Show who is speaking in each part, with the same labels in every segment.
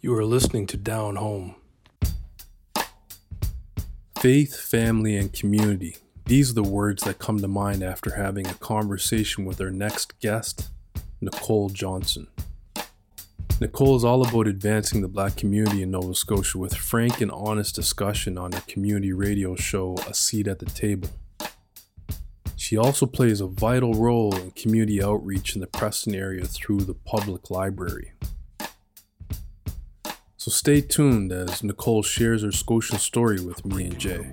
Speaker 1: You are listening to Down Home. Faith, family, and community. These are the words that come to mind after having a conversation with our next guest, Nicole Johnson. Nicole is all about advancing the black community in Nova Scotia with frank and honest discussion on her community radio show, A Seat at the Table. She also plays a vital role in community outreach in the Preston area through the public library. So stay tuned as Nicole shares her Scotian story with me and Jay.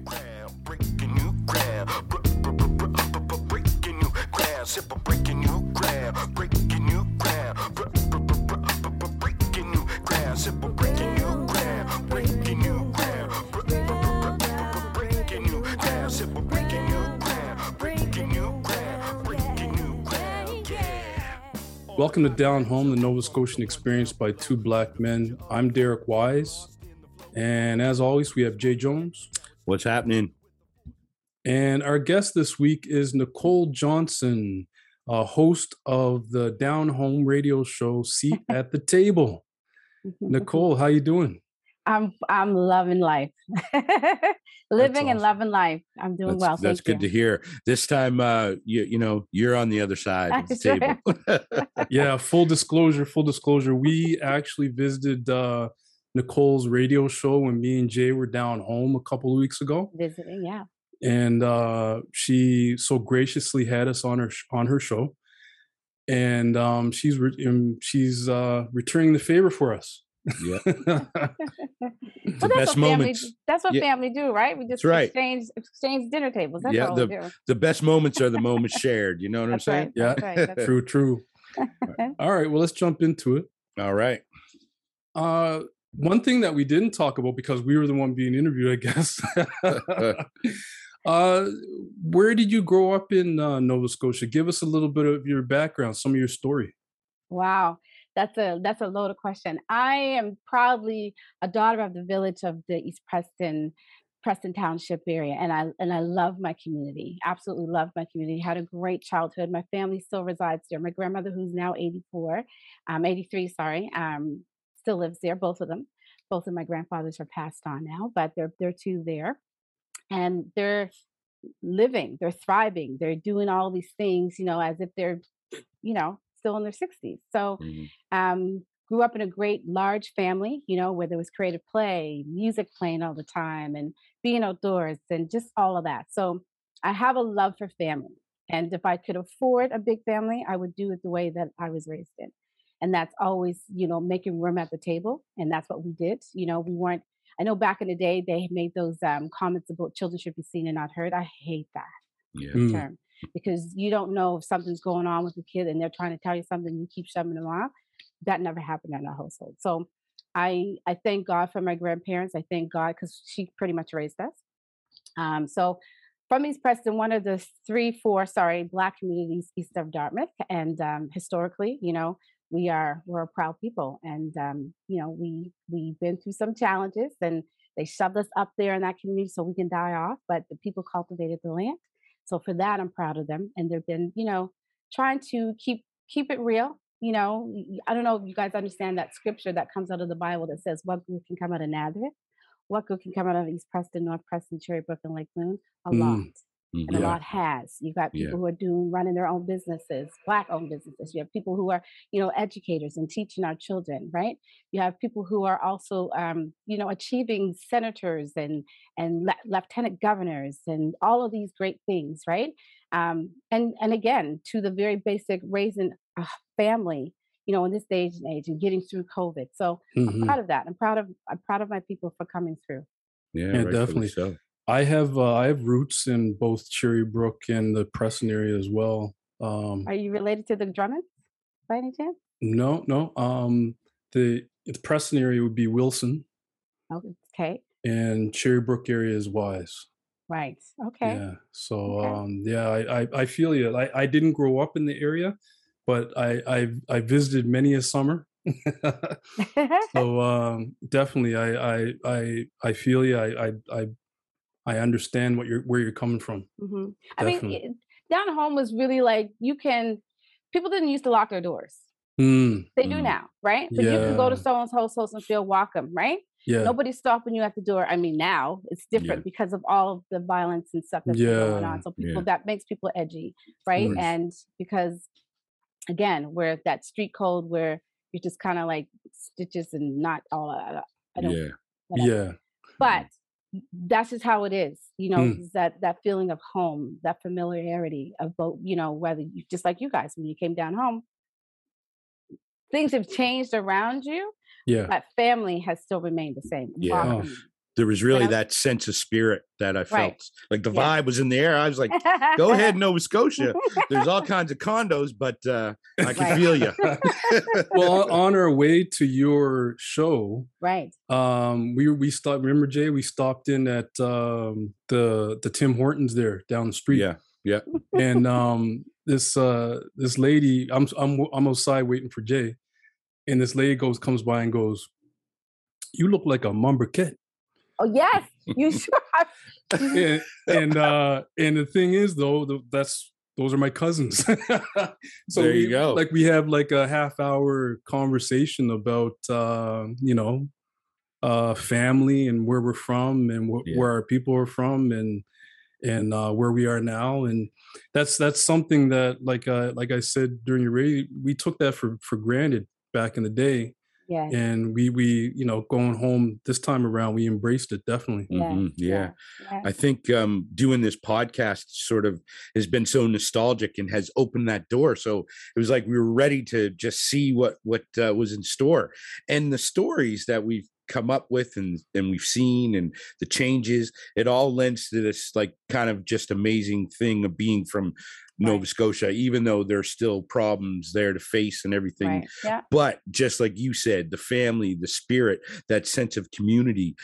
Speaker 1: Welcome to Down Home, the Nova Scotian experience by two black men. I'm Derek Wise. And as always, we have Jay Jones.
Speaker 2: What's happening?
Speaker 1: And our guest this week is Nicole Johnson, a host of the Down Home radio show Seat at the Table. Nicole, how you doing?
Speaker 3: I'm I'm loving life. Living awesome. and loving life. I'm doing
Speaker 2: that's,
Speaker 3: well.
Speaker 2: That's good
Speaker 3: you.
Speaker 2: to hear. This time uh you you know, you're on the other side of the table.
Speaker 1: yeah, full disclosure, full disclosure. We actually visited uh Nicole's radio show when me and Jay were down home a couple of weeks ago.
Speaker 3: Visiting, yeah.
Speaker 1: And uh she so graciously had us on her on her show. And um she's re- she's uh returning the favor for us.
Speaker 2: Yeah.
Speaker 3: well, the best moments. Family, that's what yeah. family do, right? We just right. exchange exchange dinner tables. That's yeah,
Speaker 2: the, the best moments are the moments shared. You know what
Speaker 3: that's
Speaker 2: I'm saying?
Speaker 1: Right, yeah. Right, true, true. All right. Well, let's jump into it.
Speaker 2: All right.
Speaker 1: Uh one thing that we didn't talk about because we were the one being interviewed, I guess. uh where did you grow up in uh, Nova Scotia? Give us a little bit of your background, some of your story.
Speaker 3: Wow that's a that's a loaded question. I am proudly a daughter of the village of the East Preston Preston Township area, and I and I love my community. Absolutely love my community. Had a great childhood. My family still resides there. My grandmother, who's now 84, um, 83, sorry, um, still lives there. Both of them. Both of my grandfathers are passed on now, but they're they're two there, and they're living. They're thriving. They're doing all these things, you know, as if they're, you know, still in their 60s. So, mm-hmm. um, grew up in a great large family, you know, where there was creative play, music playing all the time, and being outdoors, and just all of that. So, I have a love for family. And if I could afford a big family, I would do it the way that I was raised in. And that's always, you know, making room at the table. And that's what we did. You know, we weren't, I know back in the day, they made those um, comments about children should be seen and not heard. I hate that
Speaker 2: yeah.
Speaker 3: Term because you don't know if something's going on with the kid and they're trying to tell you something, you keep shoving them off. That never happened in our household. So I I thank God for my grandparents. I thank God because she pretty much raised us. Um, so from East Preston, one of the three, four, sorry, black communities east of Dartmouth, and um, historically, you know, we are we're a proud people, and um, you know, we we've been through some challenges, and they shoved us up there in that community so we can die off, but the people cultivated the land, so for that, I'm proud of them. And they've been, you know, trying to keep keep it real. You know, I don't know if you guys understand that scripture that comes out of the Bible that says, "What good can come out of Nazareth? What good can come out of East Preston, North Preston, Cherrybrook, and Lake Loon? A mm. lot." Mm, and yeah. a lot has. You've got people yeah. who are doing running their own businesses, black owned businesses. You have people who are, you know, educators and teaching our children, right? You have people who are also, um, you know, achieving senators and and le- lieutenant governors and all of these great things, right? Um, and and again, to the very basic raising a family, you know, in this day and age and getting through COVID. So mm-hmm. I'm proud of that. I'm proud of I'm proud of my people for coming through.
Speaker 2: Yeah, yeah definitely. So.
Speaker 1: I have uh, I have roots in both Cherry Brook and the Preston area as well.
Speaker 3: Um, Are you related to the Drummonds by any chance?
Speaker 1: No, no. Um, the the Preston area would be Wilson.
Speaker 3: Okay.
Speaker 1: And Cherry Brook area is Wise.
Speaker 3: Right. Okay.
Speaker 1: Yeah. So okay. um, yeah, I, I, I feel you. I, I didn't grow up in the area, but I I, I visited many a summer. so um, definitely, I I I I feel you. I I I I understand what you're where you're coming from.
Speaker 3: Mm-hmm. I mean, down home was really like you can. People didn't used to lock their doors.
Speaker 1: Mm,
Speaker 3: They do
Speaker 2: Mm.
Speaker 3: now, right? But you can go to
Speaker 1: Yeah.
Speaker 3: someone's house and feel welcome, right?
Speaker 1: yeah.
Speaker 3: Nobody's stopping you at the door. I mean, now it's different because of all of the violence and stuff that's been going on. So people
Speaker 2: yeah.
Speaker 3: that makes people edgy, right? And because again, we're that street code where you're just kind of like stitches and not all. I I don't.
Speaker 2: yeah.
Speaker 3: whatever.
Speaker 1: Yeah.
Speaker 3: But that's just how it is, you know.
Speaker 1: Mm.
Speaker 3: that that feeling of home, that familiarity of both, you know, whether you just like you guys when you came down home, things have changed around you,
Speaker 1: Yeah.
Speaker 3: but family has still remained the same.
Speaker 2: Yeah.
Speaker 1: Oh.
Speaker 3: Walking.
Speaker 2: There was really
Speaker 3: I'm-
Speaker 2: that sense of spirit that I felt.
Speaker 3: Right.
Speaker 2: Like the
Speaker 3: Yeah.
Speaker 2: vibe was in the air. I was like, go ahead, Nova Scotia. There's all kinds of condos, but uh, I can
Speaker 3: Right.
Speaker 2: feel you.
Speaker 1: well, on our way to your show,
Speaker 3: right.
Speaker 1: um, we we stopped. Remember, Jay? We stopped in at um, the the Tim Hortons there down the street.
Speaker 2: Yeah.
Speaker 1: and um, this uh, this lady, I'm I'm I'm outside waiting for Jay, and this lady goes comes by and goes, "You look like a Mombourquette."
Speaker 3: Oh yes, you sure. are.
Speaker 1: and and, uh, and the thing is, though, the, that's those are my cousins. so
Speaker 2: There you
Speaker 1: we-
Speaker 2: go.
Speaker 1: Like we have like a half hour conversation about uh, you know uh, family and where we're from and wh-
Speaker 2: Yeah.
Speaker 1: where our people are from and and uh, where we are now and that's that's something that like uh, like I said during your radio we took that for for granted back in the day
Speaker 3: Yes.
Speaker 1: and we we you know going home this time around we embraced it definitely
Speaker 3: yes,
Speaker 2: Mhm, yeah.
Speaker 3: yeah.
Speaker 2: I think um, doing this podcast sort of has been so nostalgic and has opened that door. So it was like we were ready to just see what what uh, was in store, and the stories that we've come up with and and we've seen and the changes. It all lends to this like kind of just amazing thing of being from Nova
Speaker 3: Right.
Speaker 2: Scotia, even though there's still problems there to face and everything
Speaker 3: Right. Yeah.
Speaker 2: but just like you said the family the spirit that sense of community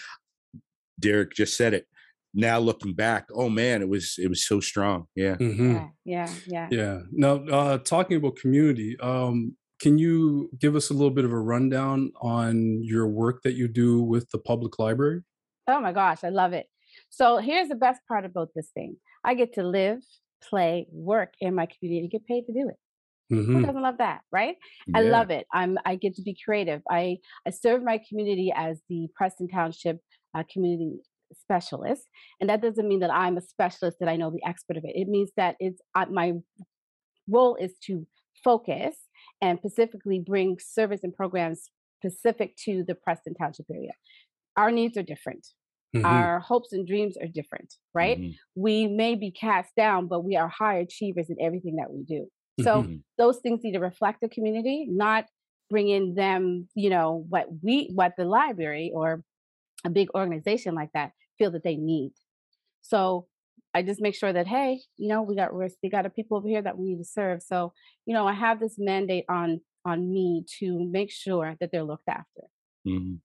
Speaker 2: derek just said it now looking back oh man it was it was so strong yeah
Speaker 1: Mhm.
Speaker 3: Yeah. Yeah. Yeah.
Speaker 1: Yeah. Now, uh, talking about community, um, can you give us a little bit of a rundown on your work that you do with the public library?
Speaker 3: Oh my gosh, I love it. So here's the best part about this thing. I get to live, play, work in my community, to get paid to do it. Who
Speaker 1: Mhm.
Speaker 3: doesn't love that, right? I love it. I'm I get to be creative. I I serve my community as the Preston Township uh, community specialist, and that doesn't mean that I'm a specialist that I know the expert of it. It means that it's uh, my role is to focus and specifically bring service and programs specific to the Preston Township area. Our needs are different.
Speaker 1: Mhm.
Speaker 3: Our hopes and dreams are different, right?
Speaker 2: Mhm.
Speaker 3: We may be cast down, but we are high achievers in everything that we do. So
Speaker 2: Mhm.
Speaker 3: those things need to reflect the community, not bring in them, you know, what we, what the library or a big organization like that feel that they need. So I just make sure that, hey, you know, we got risk, we got a people over here that we need to serve. So, you know, I have this mandate on on me to make sure that they're looked after
Speaker 2: Mhm.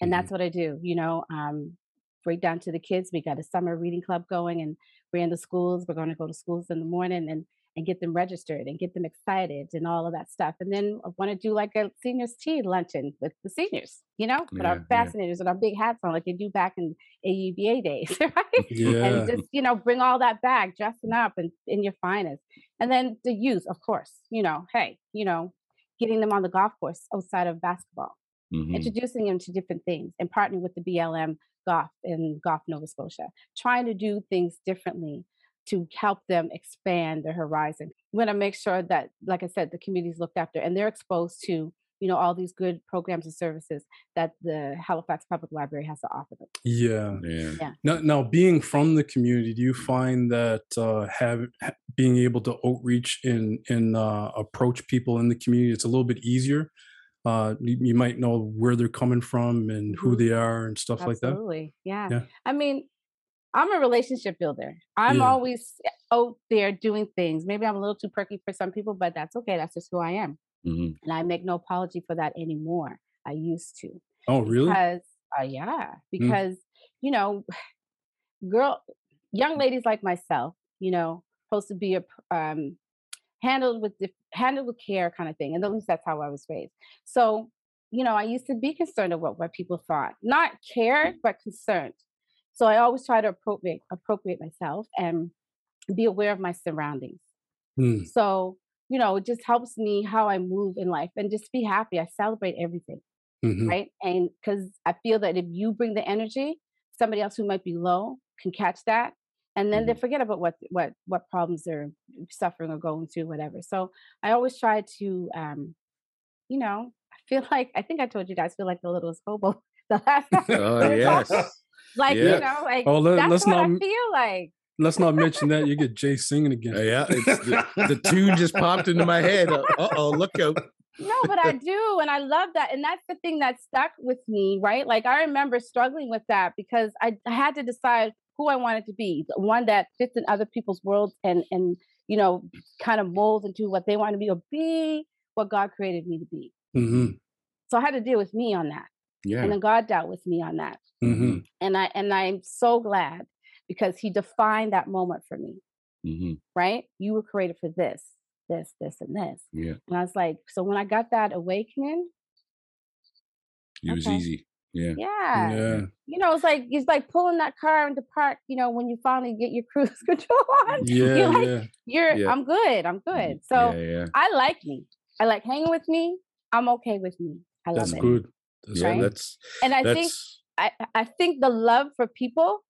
Speaker 3: and that's what I do. You know, um, break down to the kids. We got a summer reading club going, and we're in the schools. We're going to go to schools in the morning and and get them registered and get them excited and all of that stuff. And then I want to do like a seniors tea luncheon with the seniors. You know,
Speaker 2: Yeah,
Speaker 3: our
Speaker 2: yeah.
Speaker 3: fascinators and our big hats on like they do back in AUBA days, right?
Speaker 1: Yeah.
Speaker 3: and just you know bring all that back dressing up and in your finest and then the youth of course you know hey you know getting them on the golf course outside of basketball
Speaker 2: Mhm.
Speaker 3: introducing them to different things and partnering with the BLM Golf in Golf Nova Scotia, trying to do things differently to help them expand their horizon. We want to make sure that, like I said, the community's looked after and they're exposed to, you know, all these good programs and services that the Halifax Public Library has to offer them.
Speaker 1: yeah.
Speaker 2: yeah
Speaker 3: Yeah.
Speaker 1: Now, now, being from the community, do you find that uh, have ha- being able to outreach and and uh, approach people in the community, it's a little bit easier. Uh, you, you might know where they're coming from and who
Speaker 3: Mhm.
Speaker 1: they are and stuff like that.
Speaker 3: Absolutely. Yeah.
Speaker 1: Yeah.
Speaker 3: I mean, I'm a relationship builder. I'm
Speaker 1: Yeah.
Speaker 3: always out there doing things. Maybe I'm a little too perky for some people, but that's okay. That's just who I am.
Speaker 2: Mhm.
Speaker 3: And I make no apology for that anymore. I used to.
Speaker 1: Oh, really?
Speaker 3: Because, uh, yeah, because, you know, girl, young ladies like myself, you know, supposed to be a, um, handled with, handled with care kind of thing. And at least that's how I was raised. So, you know, I used to be concerned about what people thought, not cared, but concerned. So I always try to appropriate, appropriate myself and be aware of my surroundings.
Speaker 1: Hmm.
Speaker 3: So you know, it just helps me how I move in life and just be happy. I celebrate everything,
Speaker 1: Mhm.
Speaker 3: right? And because I feel that if you bring the energy, somebody else who might be low can catch that, and then they
Speaker 2: Mhm.
Speaker 3: forget about what what what problems they're suffering or going through, whatever. So I always try to, um, you know, I feel like I think I told you guys, I feel like the littlest hobo the last time.
Speaker 2: Oh yes.
Speaker 3: Like
Speaker 2: Yeah.
Speaker 3: you know, like
Speaker 1: Oh, let,
Speaker 3: that's
Speaker 1: let's
Speaker 3: what
Speaker 1: not
Speaker 3: I feel like.
Speaker 1: let's not mention that you get Jay singing again.
Speaker 2: Yeah, it's the, the tune just popped into my head. Uh oh, look out.
Speaker 3: No, but I do, and I love that, and that's the thing that stuck with me, right? Like I remember struggling with that because I, I had to decide who I wanted to be, the one that fits in other people's worlds and and you know kind of molds into what they want to be, or be what God created me to be.
Speaker 1: hmm
Speaker 3: So I had to deal with me on that,
Speaker 2: Yeah.
Speaker 3: and then God dealt with me on that,
Speaker 1: hmm
Speaker 3: and I and I'm so glad because He defined that moment for me,
Speaker 2: hmm
Speaker 3: right? You were created for this, this, this, and this,
Speaker 2: Yeah.
Speaker 3: and I was like, so when I got that awakening,
Speaker 2: It was easy. Yeah.
Speaker 3: yeah.
Speaker 1: Yeah.
Speaker 3: you know, it's like it's like pulling that car into park. You know, when you finally get your cruise control on,
Speaker 1: Yeah.
Speaker 3: you're like,
Speaker 1: yeah.
Speaker 3: you're
Speaker 2: Yeah.
Speaker 3: I'm good, I'm good. So
Speaker 2: yeah.
Speaker 3: I like me. I like hanging with me. I'm okay with me. I love
Speaker 1: That's
Speaker 3: it.
Speaker 1: good. That's
Speaker 3: right?
Speaker 1: good.
Speaker 2: that's
Speaker 3: And I
Speaker 2: that's
Speaker 3: think I I think the love for people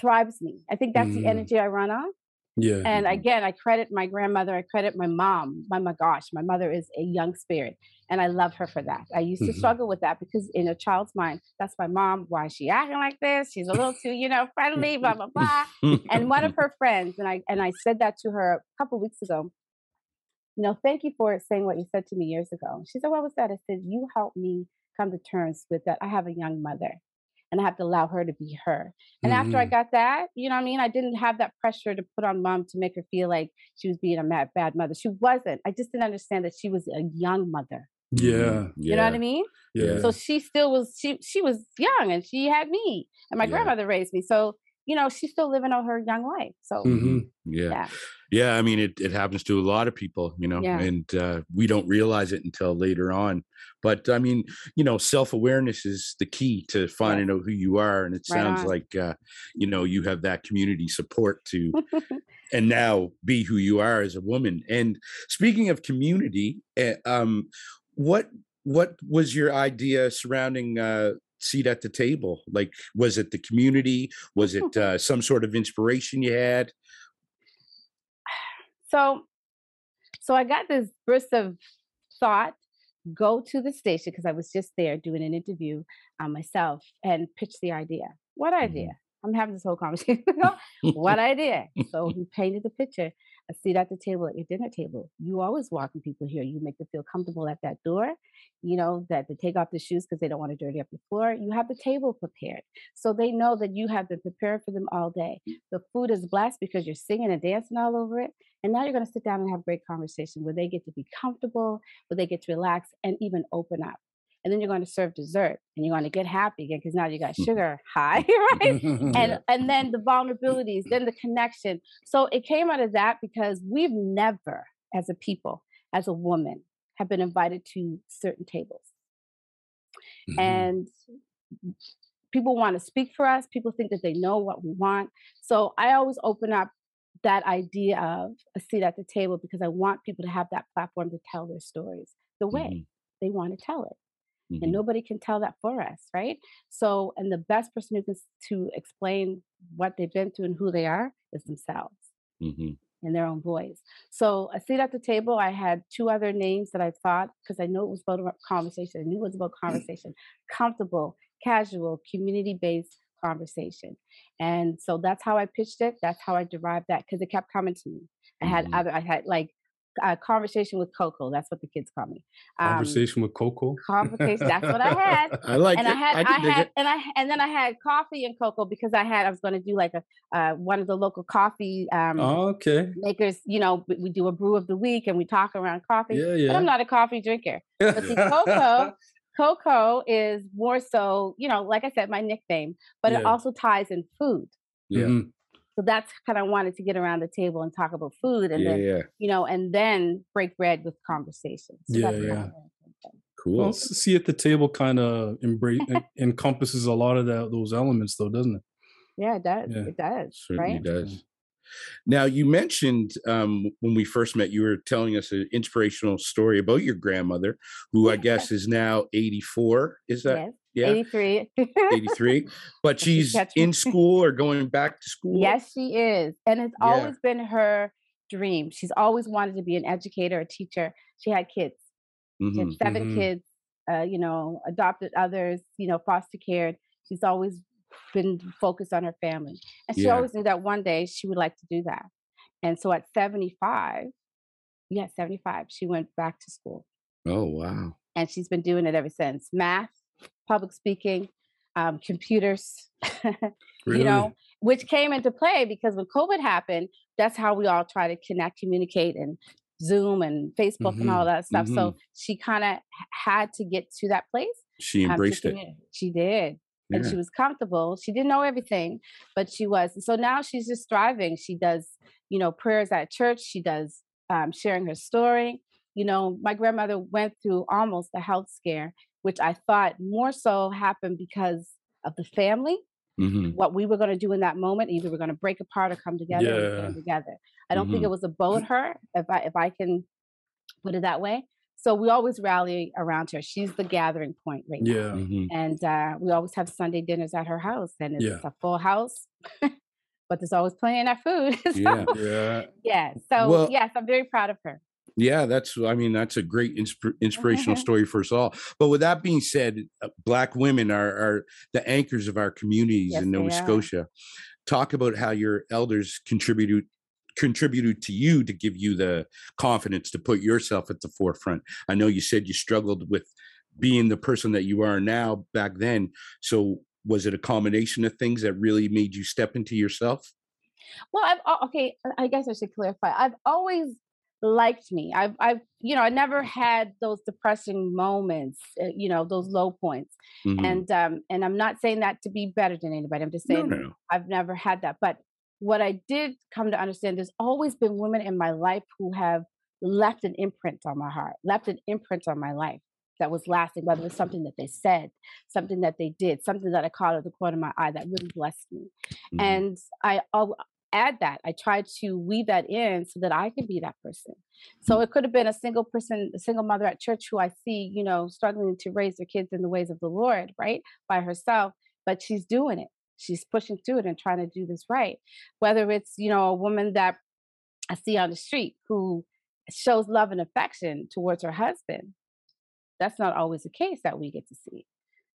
Speaker 3: thrives me. I think that's
Speaker 1: Mm.
Speaker 3: the energy I run on.
Speaker 1: Yeah.
Speaker 3: And again, I credit my grandmother. I credit my mom. My, my gosh, my mother is a young spirit, and I love her for that. I used to
Speaker 1: Mhm.
Speaker 3: struggle with that because in a child's mind, that's my mom. Why is she acting like this? She's a little too, you know, friendly, blah blah blah. And one of her friends, and I and I said that to her a couple weeks ago. You know, thank you for saying what you said to me years ago. She said, "What was that?" I said, "You helped me come to terms with that. I have a young mother, and I have to allow her to be her." And after I
Speaker 1: Mhm.
Speaker 3: got that, you know what I mean? I didn't have that pressure to put on mom to make her feel like she was being a mad, bad mother. She wasn't. I just didn't understand that she was a young mother.
Speaker 1: Yeah.
Speaker 3: You know what I mean?
Speaker 1: Yeah.
Speaker 3: So she still was she she was young and she had me and my
Speaker 2: Yeah.
Speaker 3: grandmother raised me. So, you know, she's still living out her young life. So
Speaker 1: hmm
Speaker 2: Yeah.
Speaker 3: yeah.
Speaker 2: Yeah. I mean, it, it happens to a lot of people, you know,
Speaker 3: Yeah.
Speaker 2: and uh, we don't realize it until later on. But I mean, you know, self awareness is the key to finding out who you are. And it
Speaker 3: Right
Speaker 2: sounds
Speaker 3: on.
Speaker 2: like, uh, you know, you have that community support to, and now be who you are as a woman. And speaking of community, uh, um, what what was your idea surrounding uh, seat at the table? Like, was it the community? Was it uh, some sort of inspiration you had?
Speaker 3: So so I got this burst of thought, go to the station because I was just there doing an interview on myself and pitch the idea. What idea? Mm-hmm. I'm having this whole conversation. what idea? So he painted the picture. A seat at the table at your dinner table. You always welcome people here. You make them feel comfortable at that door. You know that they take off the shoes because they don't want to dirty up the floor. You have the table prepared, so they know that you have been prepared for them all day. Mm. The food is blessed because you're singing and dancing all over it. And now you're going to sit down and have great conversation where they get to be comfortable, where they get to relax and even open up. And then you're going to serve dessert and you're going to get happy again because now you got sugar high, right?
Speaker 1: Mm-hmm.
Speaker 3: and and then the vulnerabilities then the connection so it came out of that because we've never as a people as a woman have been invited to certain tables
Speaker 1: Mhm.
Speaker 3: and people want to speak for us people think that they know what we want so i always open up that idea of a seat at the table because i want people to have that platform to tell their stories the way
Speaker 2: Mhm.
Speaker 3: they want to tell it
Speaker 2: Mhm.
Speaker 3: and nobody can tell that for us right so and the best person who can to explain what they've been through and who they are is themselves
Speaker 2: Mhm.
Speaker 3: in their own voice so a seat at the table i had two other names that i thought because i know it was about conversation i knew it was about conversation comfortable casual community based conversation and so that's how i pitched it that's how i derived that because it kept coming to me i had
Speaker 2: Mhm.
Speaker 3: other i had like a conversation with coco that's what the kids call me Um,
Speaker 1: Conversation with Coco.
Speaker 3: conversation. That's what I had.
Speaker 2: I like
Speaker 3: and
Speaker 2: it.
Speaker 3: I had, I,
Speaker 2: can dig
Speaker 3: had,
Speaker 2: it.
Speaker 3: and I, and then I had coffee and cocoa because I had, I was going to do like a, uh, one of the local coffee um,
Speaker 1: Oh, okay.
Speaker 3: makers. You know, we, we do a brew of the week and we talk around coffee.
Speaker 1: Yeah,
Speaker 3: But
Speaker 1: yeah.
Speaker 3: I'm not a coffee drinker. But see, Coco, Coco is more so, you know, like I said, my nickname, but it also ties in food.
Speaker 2: Yeah.
Speaker 1: Mhm.
Speaker 3: So that's kind of wanted to get around the table and talk about food, and
Speaker 2: yeah,
Speaker 3: then
Speaker 2: yeah.
Speaker 3: you know, and then break bread with conversations. So
Speaker 1: Yeah,
Speaker 3: that's kinda
Speaker 1: yeah.
Speaker 3: where it came from.
Speaker 2: Cool.
Speaker 1: Well, see at the table kind of embrace encompasses a lot of that those elements, though, doesn't it?
Speaker 3: Yeah, it does.
Speaker 1: Yeah.
Speaker 3: It does.
Speaker 2: Certainly
Speaker 3: right?
Speaker 2: does. Now, you mentioned um, when we first met, you were telling us an inspirational story about your grandmother, who I guess is now 84. Is that?
Speaker 3: Yes.
Speaker 2: Yeah,
Speaker 3: 83.
Speaker 2: 83. But she's in school or going back to school.
Speaker 3: Yes, she is. And it's
Speaker 2: Yeah.
Speaker 3: always been her dream. She's always wanted to be an educator, a teacher. She had kids. She had
Speaker 2: Mhm.
Speaker 3: 7
Speaker 1: Mhm.
Speaker 3: kids, uh, you know, adopted others, you know, foster cared. She's always been focused on her family. And she
Speaker 2: Yeah.
Speaker 3: always knew that one day she would like to do that. And so at 75, yeah, 75, she went back to school.
Speaker 2: Oh, wow.
Speaker 3: And she's been doing it ever since. Math, public speaking, um, computers,
Speaker 1: Really?
Speaker 3: you know, which came into play because when COVID happened, that's how we all try to connect, communicate, and Zoom and Facebook and all
Speaker 2: Mm-hmm,
Speaker 3: that stuff. So she kind of had to get to that place.
Speaker 2: She
Speaker 3: um,
Speaker 2: embraced it.
Speaker 3: She did. And she was comfortable. She didn't know everything, but she was. So now she's just thriving. She does, you know, prayers at church. She does um, sharing her story. You know, my grandmother went through almost a health scare, which I thought more so happened because of the family
Speaker 2: Mhm.
Speaker 3: what we were going to do in that moment. Either we're going to break apart or come together.
Speaker 1: Yeah.
Speaker 3: come together. I don't think
Speaker 2: Mhm.
Speaker 3: it was about her, if I if I can put it that way. So we always rally around her. She's the gathering point right now.
Speaker 1: Yeah.
Speaker 2: Mhm.
Speaker 3: And uh, we always have Sunday dinners at her house, and it's
Speaker 1: Yeah.
Speaker 3: a full house. but there's always plenty enough food. so,
Speaker 2: Yeah.
Speaker 1: Yeah.
Speaker 3: yeah. So
Speaker 2: Well-
Speaker 3: yes, I'm very proud of her.
Speaker 2: Yeah, that's. I mean, that's a great inspir- inspirational story for us all. But with that being said, uh, Black women are are the anchors of our communities
Speaker 3: Yes,
Speaker 2: in
Speaker 3: they
Speaker 2: Nova
Speaker 3: are.
Speaker 2: Scotia. Talk about how your elders contributed contributed to you to give you the confidence to put yourself at the forefront. I know you said you struggled with being the person that you are now back then. So was it a combination of things that really made you step into yourself?
Speaker 3: Well, I've okay. I guess I should clarify. I've always liked me. I've, I've, you know, I never had those depressing moments. Uh, you know, those low points.
Speaker 2: Mhm.
Speaker 3: And um, and I'm not saying that to be better than anybody. I'm just saying
Speaker 2: no, no.
Speaker 3: I've never had that. But what I did come to understand, there's always been women in my life who have left an imprint on my heart, left an imprint on my life that was lasting, whether it's something that they said, something that they did, something that I caught at the corner of my eye that really blessed me.
Speaker 2: Mhm.
Speaker 3: And I al- add that. I try to weave that in so that I can be that person. So it could have been a single person, a single mother at church who I see, you know, struggling to raise their kids in the ways of the Lord, right? By herself, but she's doing it. She's pushing through it and trying to do this right. Whether it's, you know, a woman that I see on the street who shows love and affection towards her husband. That's not always the case that we get to see.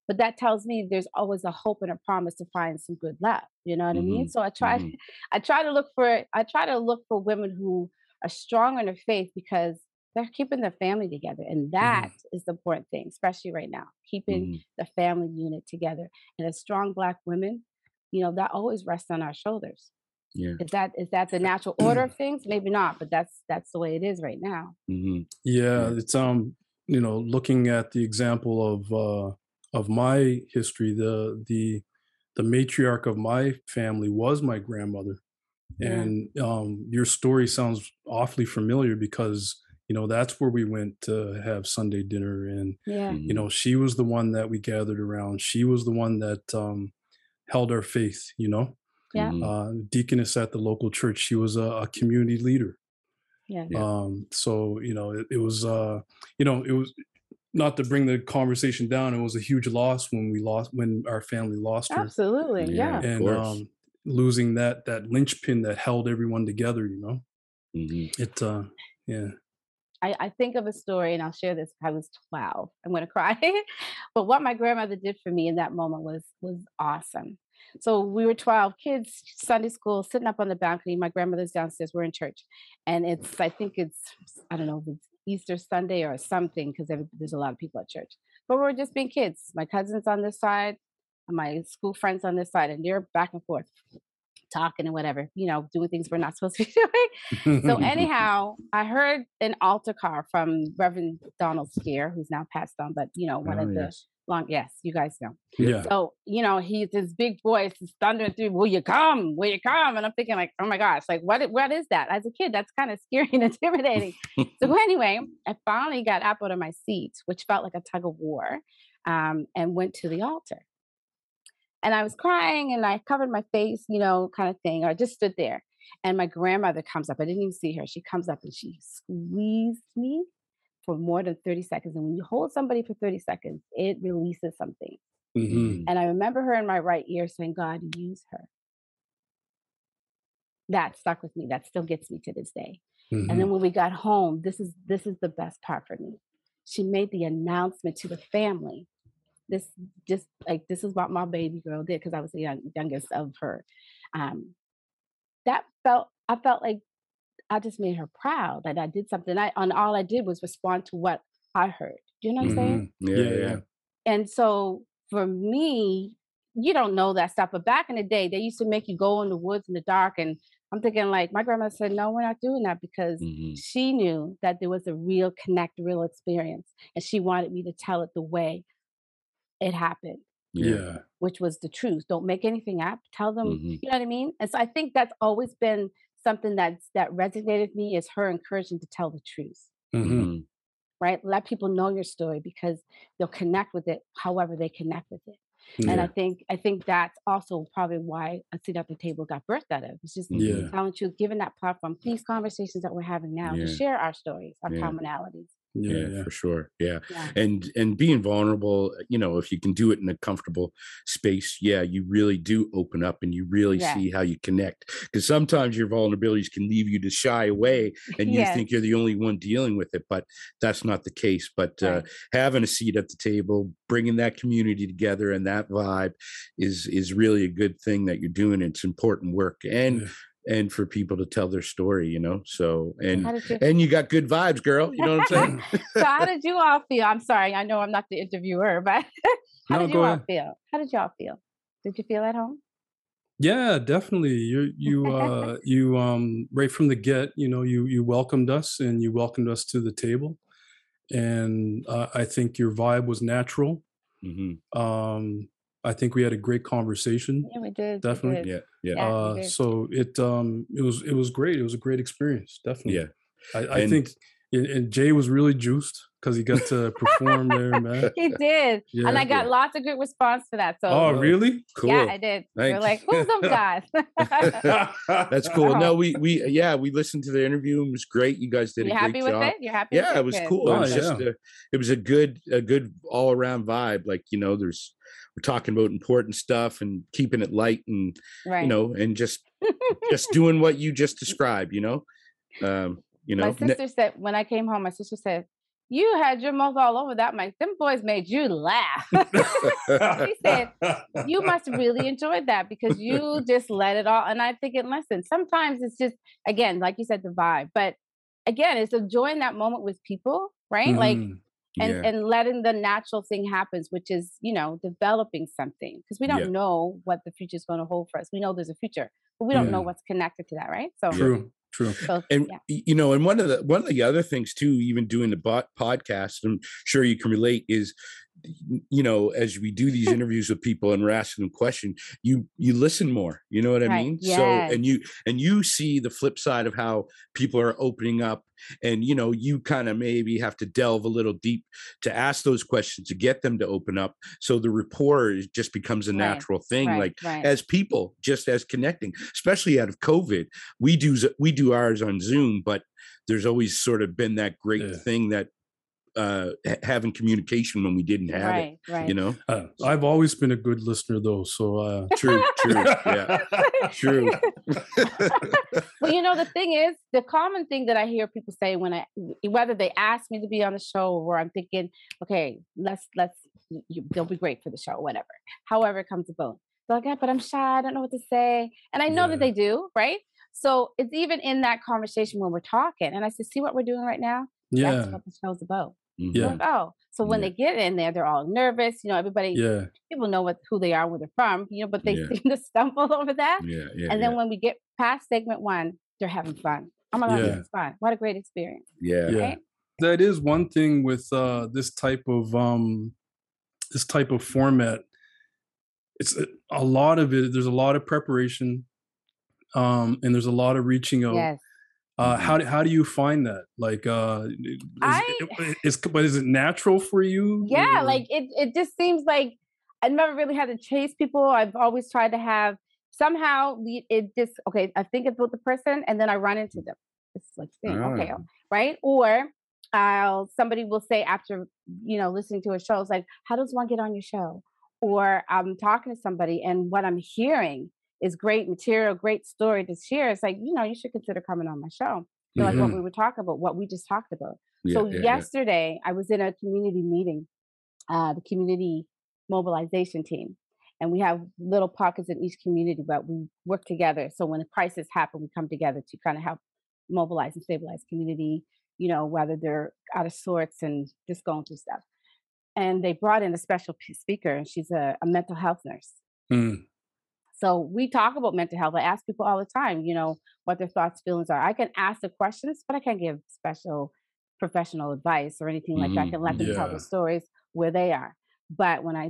Speaker 3: But that tells me there's always a hope and a promise to find some good love. You know what I mean? So I try
Speaker 2: mhm.
Speaker 3: I try to look for I try to look for women who are strong in their faith because they're keeping their family together. And that is the important thing, especially right now. Keeping
Speaker 2: Mhm.
Speaker 3: the family unit together. And as strong black women, you know, that always rests on our shoulders.
Speaker 2: Yeah.
Speaker 3: Is that is that the natural order of things? Maybe not, but that's that's the way it is right now.
Speaker 2: Mhm.
Speaker 1: Yeah,
Speaker 2: Yeah.
Speaker 1: it's um, you know, looking at the example of uh of my history, the the the matriarch of my family was my grandmother.
Speaker 3: Yeah.
Speaker 1: And um your story sounds awfully familiar because, you know, that's where we went to have Sunday dinner and
Speaker 3: Yeah.
Speaker 1: You know, she was the one that we gathered around. She was the one that um held our faith, you know.
Speaker 3: Yeah.
Speaker 2: Mhm.
Speaker 1: Uh deaconess at the local church. She was a, a community leader
Speaker 3: Yeah.
Speaker 2: Yeah.
Speaker 1: um so you know it, it was uh you know it was not to bring the conversation down it was a huge loss when we lost when our family lost her
Speaker 3: Absolutely.
Speaker 2: Yeah.
Speaker 3: Yeah.
Speaker 1: and um losing that that linchpin that held everyone together you know
Speaker 2: Mhm.
Speaker 1: it uh yeah
Speaker 3: I, I think of a story and I'll share this. I was 12. I'm gonna cry. but what my grandmother did for me in that moment was was awesome. So we were 12 kids, Sunday school, sitting up on the balcony. My grandmother's downstairs. We're in church, and it's I think it's I don't know it's Easter Sunday or something because there's a lot of people at church. But we're just being kids. My cousins on this side, my school friends on this side, and they're back and forth, talking and whatever, you know, doing things we're not supposed to be doing. So anyhow, I heard an altar call from Reverend Donald Skeir, who's now passed on, but you know, one
Speaker 2: Oh,
Speaker 3: of the
Speaker 2: yes.
Speaker 3: long yes, you guys know.
Speaker 1: yeah
Speaker 3: So, you know, he's this big voice is thundering through, Will you come? Will you come? And I'm thinking, like, oh my gosh, like what what is that? As a kid, that's kind of scary and intimidating. so anyway, I finally got up out of my seat, which felt like a tug of war, um, and went to the altar. And I was crying and I covered my face, you know, kind of thing, or I just stood there. And my grandmother comes up. I didn't even see her. She comes up and she squeezed me for more than 30 seconds. And when you hold somebody for 30 seconds, it releases something.
Speaker 1: Mm-hmm.
Speaker 3: And I remember her in my right ear saying, God, use her. That stuck with me. That still gets me to this day.
Speaker 1: Mm-hmm.
Speaker 3: And then when we got home, this is this is the best part for me. She made the announcement to the family. This just like this is what my baby girl did because I was the young, youngest of her. Um, that felt I felt like I just made her proud that I did something. I and all I did was respond to what I heard. Do you know what I'm saying?
Speaker 2: Yeah,
Speaker 1: Yeah,
Speaker 2: yeah.
Speaker 1: yeah.
Speaker 3: And so for me, you don't know that stuff. But back in the day, they used to make you go in the woods in the dark. And I'm thinking, like, my grandma said, no, we're not doing that because
Speaker 2: Mhm.
Speaker 3: she knew that there was a real connect, real experience. And she wanted me to tell it the way it happened,
Speaker 1: Yeah.
Speaker 3: which was the truth. Don't make anything up. Tell them,
Speaker 2: Mhm.
Speaker 3: you know what I mean? And so I think that's always been something that's that resonated with me is her encouraging to tell the truth.
Speaker 1: Mm-hmm.
Speaker 2: Mhm.
Speaker 3: Right? Let people know your story because they'll connect with it however they connect with it. And I think I think that's also probably why a seat at the table got birthed out of. It's just
Speaker 1: Yeah.
Speaker 3: telling truth, giving that platform. These conversations that we're having now
Speaker 2: Yeah.
Speaker 3: to share our stories, our
Speaker 2: Yeah.
Speaker 3: commonalities.
Speaker 1: Yeah.
Speaker 2: yeah,
Speaker 1: Yeah.
Speaker 2: for sure yeah
Speaker 3: Yeah.
Speaker 2: and and being vulnerable you know if you can do it in a comfortable space yeah you really do open up and you really see how you connect because sometimes your vulnerabilities can leave you to shy away and you think you're the only one dealing with it but that's not the case but uh, having a seat at the table bringing that community together and that vibe is is really a good thing that you're doing it's important work and. And for people to tell their story you know so and
Speaker 3: you
Speaker 2: and you got good vibes girl you know what i'm saying
Speaker 3: so how did you all feel? I'm sorry, I know I'm not the interviewer, but how
Speaker 1: No,
Speaker 3: did you all
Speaker 1: ahead.
Speaker 3: feel? How did y'all feel? Did you feel at home?
Speaker 1: Yeah, definitely. You you uh you um right from the get, you know, you you welcomed us and you welcomed us to the table. And uh, I think your vibe was natural.
Speaker 2: Mhm.
Speaker 1: Um I think we had a great conversation.
Speaker 3: Yeah, we did. we
Speaker 1: Definitely.
Speaker 3: did.
Speaker 2: yeah yeah
Speaker 3: Yeah,
Speaker 1: Uh
Speaker 3: did.
Speaker 1: so it um it was it was great. It was a great experience, definitely.
Speaker 2: yeah
Speaker 1: I, I
Speaker 2: And-
Speaker 1: think and, and Jay was really juiced because he got to perform there, man.
Speaker 3: He did.
Speaker 1: Yeah.
Speaker 3: and I got lots of good response for that. So
Speaker 1: Oh, really?
Speaker 2: cool
Speaker 3: yeah, I did. They're like, who's them guys?
Speaker 2: that's cool no
Speaker 3: Oh.
Speaker 2: we we yeah we listened to the interview it was great you guys did
Speaker 3: you
Speaker 2: a great
Speaker 3: happy with
Speaker 2: job
Speaker 3: it? You're happy
Speaker 2: yeah
Speaker 3: with
Speaker 2: it was
Speaker 3: Good.
Speaker 2: cool it
Speaker 1: Oh,
Speaker 2: was just a, it was a good a good all around vibe like you know there's we're talking about important stuff and keeping it light and
Speaker 3: Right.
Speaker 2: you know and just just doing what you just described you know um you know
Speaker 3: my sister said when I came home, my sister said, "You had your mouth all over that mic. Them boys made you laugh." she said, "You must really enjoyed that because you just let it all." And I think thinking, listen, sometimes it's just again, like you said, the vibe. But again, it's enjoying that moment with people, right? Like
Speaker 1: Mhm.
Speaker 3: and
Speaker 2: yeah.
Speaker 3: and letting the natural thing happens, which is you know developing something because we don't
Speaker 2: Yeah.
Speaker 3: know what the future is going to hold for us. We know there's a future, but we don't know what's connected to that, right? So,
Speaker 1: True, true.
Speaker 3: so
Speaker 2: and
Speaker 3: yeah.
Speaker 2: you know and one of the one of the other things too even doing the bot podcast i'm sure you can relate is you know as we do these interviews with people and we're asking them questions you you listen more you know what i
Speaker 3: Right,
Speaker 2: mean so and you and you see the flip side of how people are opening up and you know you kind of maybe have to delve a little deep to ask those questions to get them to open up so the rapport just becomes a
Speaker 3: Right,
Speaker 2: natural thing
Speaker 3: right,
Speaker 2: like
Speaker 3: right.
Speaker 2: as people just as connecting especially out of covid we do we do ours on zoom but there's always sort of been that great
Speaker 1: Yeah.
Speaker 2: thing that uh having communication when we didn't have
Speaker 3: right,
Speaker 2: it
Speaker 3: right.
Speaker 2: you know
Speaker 1: Uh, I've always been a good listener, though. So uh,
Speaker 2: true true yeah true
Speaker 3: well, you know, the thing is, the common thing that I hear people say when I, whether they ask me to be on the show or I'm thinking, okay, let's let's, you, they'll be great for the show, whatever. However, it comes about. They're like, yeah, but I'm shy. I don't know what to say, and I know that they do, right? So it's even in that conversation when we're talking, and I said, see what we're doing right now.
Speaker 1: Yeah,
Speaker 3: That's what the show's about.
Speaker 2: Mhm.
Speaker 1: Yeah.
Speaker 3: Like, oh, so when
Speaker 2: Yeah.
Speaker 3: they get in there, they're all nervous. You know, everybody,
Speaker 1: yeah,
Speaker 3: people know what who they are, where they're from. You know, but they
Speaker 2: Yeah.
Speaker 3: seem to stumble over that.
Speaker 2: yeah yeah
Speaker 3: And then
Speaker 2: yeah,
Speaker 3: when we get past segment one, they're having fun. Oh my God,
Speaker 1: Yeah.
Speaker 3: this fun. What a great experience.
Speaker 2: yeah
Speaker 1: yeah.
Speaker 3: Right?
Speaker 1: That is one thing with uh, this type of um, this type of format. It's a, a lot of it. There's a lot of preparation, um, and there's a lot of reaching out.
Speaker 3: Yes.
Speaker 1: Uh,
Speaker 2: Mhm.
Speaker 1: how do, how do you find that? Like, uh, is,
Speaker 3: I-
Speaker 1: it- is but is it natural for you?
Speaker 3: Yeah,
Speaker 1: or-
Speaker 3: like it it just seems like I've never really had to chase people. I've always tried to have somehow we, it just okay. I think about the person, and then I run into them. It's like thing, okay,
Speaker 2: Ah.
Speaker 3: right? Or I'll somebody will say after you know listening to a show, it's like, how does one get on your show? Or I'm talking to somebody, and what I'm hearing is great material, great story to share. It's like you know you should consider coming on my show. So like what
Speaker 2: Mhm.
Speaker 3: we were talking about, what we just talked about.
Speaker 2: Yeah,
Speaker 3: so
Speaker 2: yeah, yeah.
Speaker 3: yesterday I was in a community meeting, uh, the community mobilization team, and we have little pockets in each community, but we work together. So when a crisis happen, we come together to kind of help mobilize and stabilize community. You know, whether they're out of sorts and just going through stuff. And they brought in a special speaker, and she's a, a mental health nurse.
Speaker 1: Mm,
Speaker 3: So we talk about mental health. I ask people all the time, you know, what their thoughts, feelings are. I can ask the questions, but I can't give special professional advice or anything like that. I
Speaker 2: Mhm,
Speaker 3: can let them tell
Speaker 1: yeah.
Speaker 3: the stories where they are. But when I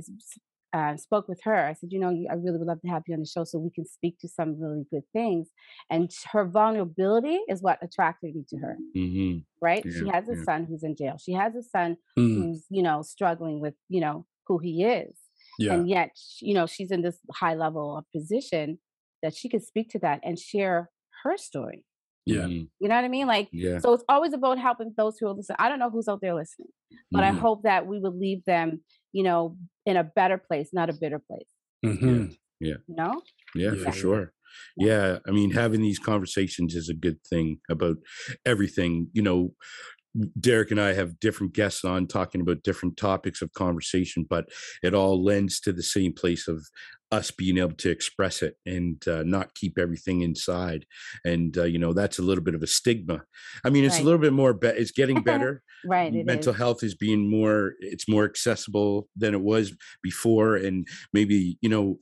Speaker 3: uh, spoke with her, I said, you know, I really would love to have you on the show so we can speak to some really good things. And her vulnerability is what attracted me to her,
Speaker 2: Mhm.
Speaker 3: right? she has a
Speaker 2: yeah.
Speaker 3: son who's in jail. She has a son
Speaker 1: mm,
Speaker 3: who's, you know, struggling with, you know, who he is
Speaker 1: yeah.
Speaker 3: and yet you know she's in this high level of position that she could speak to that and share her story
Speaker 1: Yeah.
Speaker 2: Mhm.
Speaker 3: you know what i mean like
Speaker 2: Yeah.
Speaker 3: so it's always about helping those who are listening i don't know who's out there listening but i
Speaker 2: Mhm.
Speaker 3: hope that we would leave them you know in a better place not a bitter place
Speaker 1: mhm.
Speaker 3: you know
Speaker 2: Yeah,
Speaker 1: Yeah.
Speaker 2: for sure.
Speaker 3: Yeah.
Speaker 2: Yeah, I mean, having these conversations is a good thing about everything. You know, Derek and I have different guests on talking about different topics of conversation, but it all lends to the same place of us being able to express it and uh, not keep everything inside. And uh, you know, that's a little bit of a stigma. I mean, it's a little bit more. Be- it's getting better.
Speaker 3: right
Speaker 2: mental
Speaker 3: is.
Speaker 2: health is being more it's more accessible than it was before and maybe you know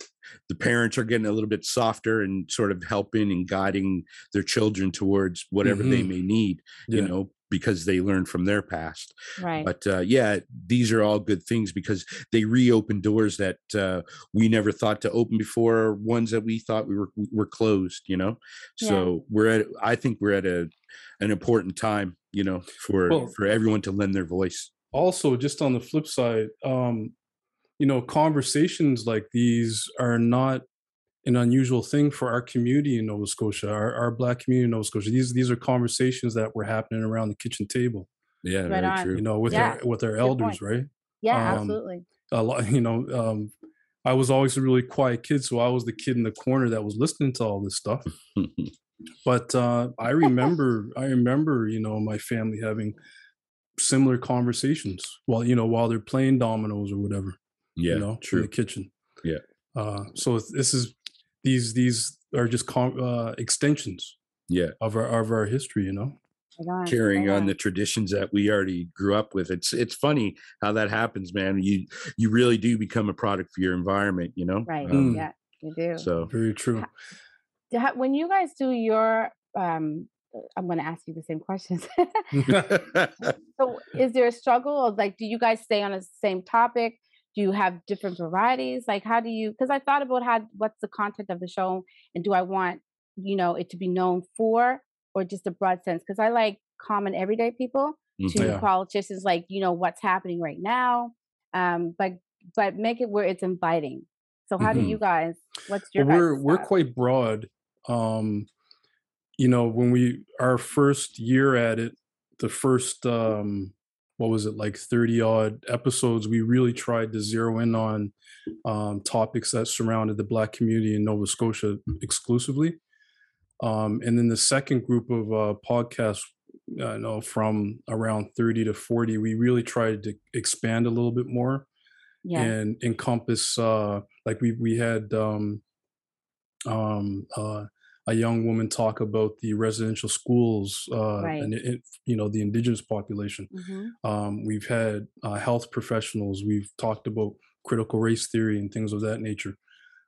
Speaker 2: the parents are getting a little bit softer and sort of helping and guiding their children towards whatever they
Speaker 1: Mhm.
Speaker 2: may need you know because they learned from their past
Speaker 3: right.
Speaker 2: but uh, yeah these are all good things because they reopen doors that uh, we never thought to open before ones that we thought we were were closed you know?
Speaker 3: Yeah.
Speaker 2: so we're at i think we're at a an important time you know for
Speaker 1: Well-
Speaker 2: for everyone to lend their voice.
Speaker 1: Also just on the flip side um you know conversations like these are not an unusual thing for our community in nova scotia our, our black community in nova scotia. These these are conversations that were happening around the kitchen table.
Speaker 2: Yeah
Speaker 3: Right
Speaker 2: very
Speaker 3: on.
Speaker 2: true.
Speaker 1: You know with
Speaker 3: Yeah,
Speaker 1: our with our
Speaker 3: good
Speaker 1: elders
Speaker 3: point.
Speaker 1: right?
Speaker 3: Yeah
Speaker 1: um,
Speaker 3: absolutely.
Speaker 1: a lot you know um i was always a really quiet kid so i was the kid in the corner that was listening to all this stuff. But uh i remember i remember you know my family having similar conversations while you know while they're playing dominoes or whatever
Speaker 2: yeah
Speaker 1: you know in
Speaker 2: true.
Speaker 1: the kitchen.
Speaker 2: Yeah.
Speaker 1: uh so this is these these are just com- uh extensions
Speaker 2: yeah.
Speaker 1: of our of our history you know?
Speaker 3: On,
Speaker 2: carrying
Speaker 3: right
Speaker 2: on the traditions that we already grew up with. It's it's funny how that happens man. You you really do become a product for your environment you know?
Speaker 3: Right.
Speaker 1: Mm.
Speaker 3: yeah you do.
Speaker 2: So
Speaker 1: very true.
Speaker 3: When you guys do your um i'm going to ask you the same questions. So is there a struggle like do you guys stay on the same topic? Do you have different varieties? Like how do you because I thought about how what's the content of the show and do I want, you know, it to be known for or just a broad sense? Because I like common everyday people to
Speaker 2: Mhm.
Speaker 1: Yeah.
Speaker 3: politicians like, you know, what's happening right now. Um, but but make it where it's inviting. So how do
Speaker 2: Mhm.
Speaker 3: you guys what's your
Speaker 1: well, we're we're quite broad um you know when we our first year at it the first um what was it like 30 odd episodes we really tried to zero in on um topics that surrounded the black community in nova scotia exclusively um and then the second group of uh podcasts I know from around 30 to 40 we really tried to expand a little bit more
Speaker 3: yeah.
Speaker 1: and encompass uh like we we had um um uh a young woman talk about the residential schools uh
Speaker 3: Right.
Speaker 1: and it, you know the indigenous population.
Speaker 3: Hmm
Speaker 1: um we've had uh, health professionals we've talked about critical race theory and things of that nature.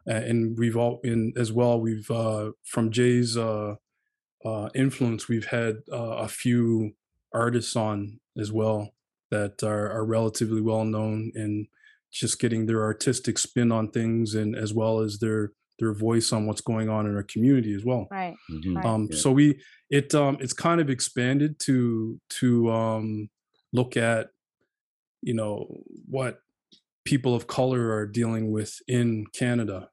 Speaker 1: And we've all in as well we've uh from jay's uh uh influence we've had uh, a few artists on as well that are, are relatively well known and just getting their artistic spin on things and as well as their their voice on what's going on in our community as well
Speaker 3: Right.
Speaker 2: Mhm.
Speaker 3: Right.
Speaker 1: um
Speaker 2: Yeah.
Speaker 1: so we it um it's kind of expanded to to um look at you know what people of color are dealing with in canada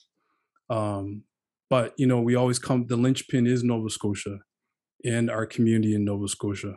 Speaker 1: um but you know, we always come. The linchpin is Nova Scotia, and our community in Nova Scotia.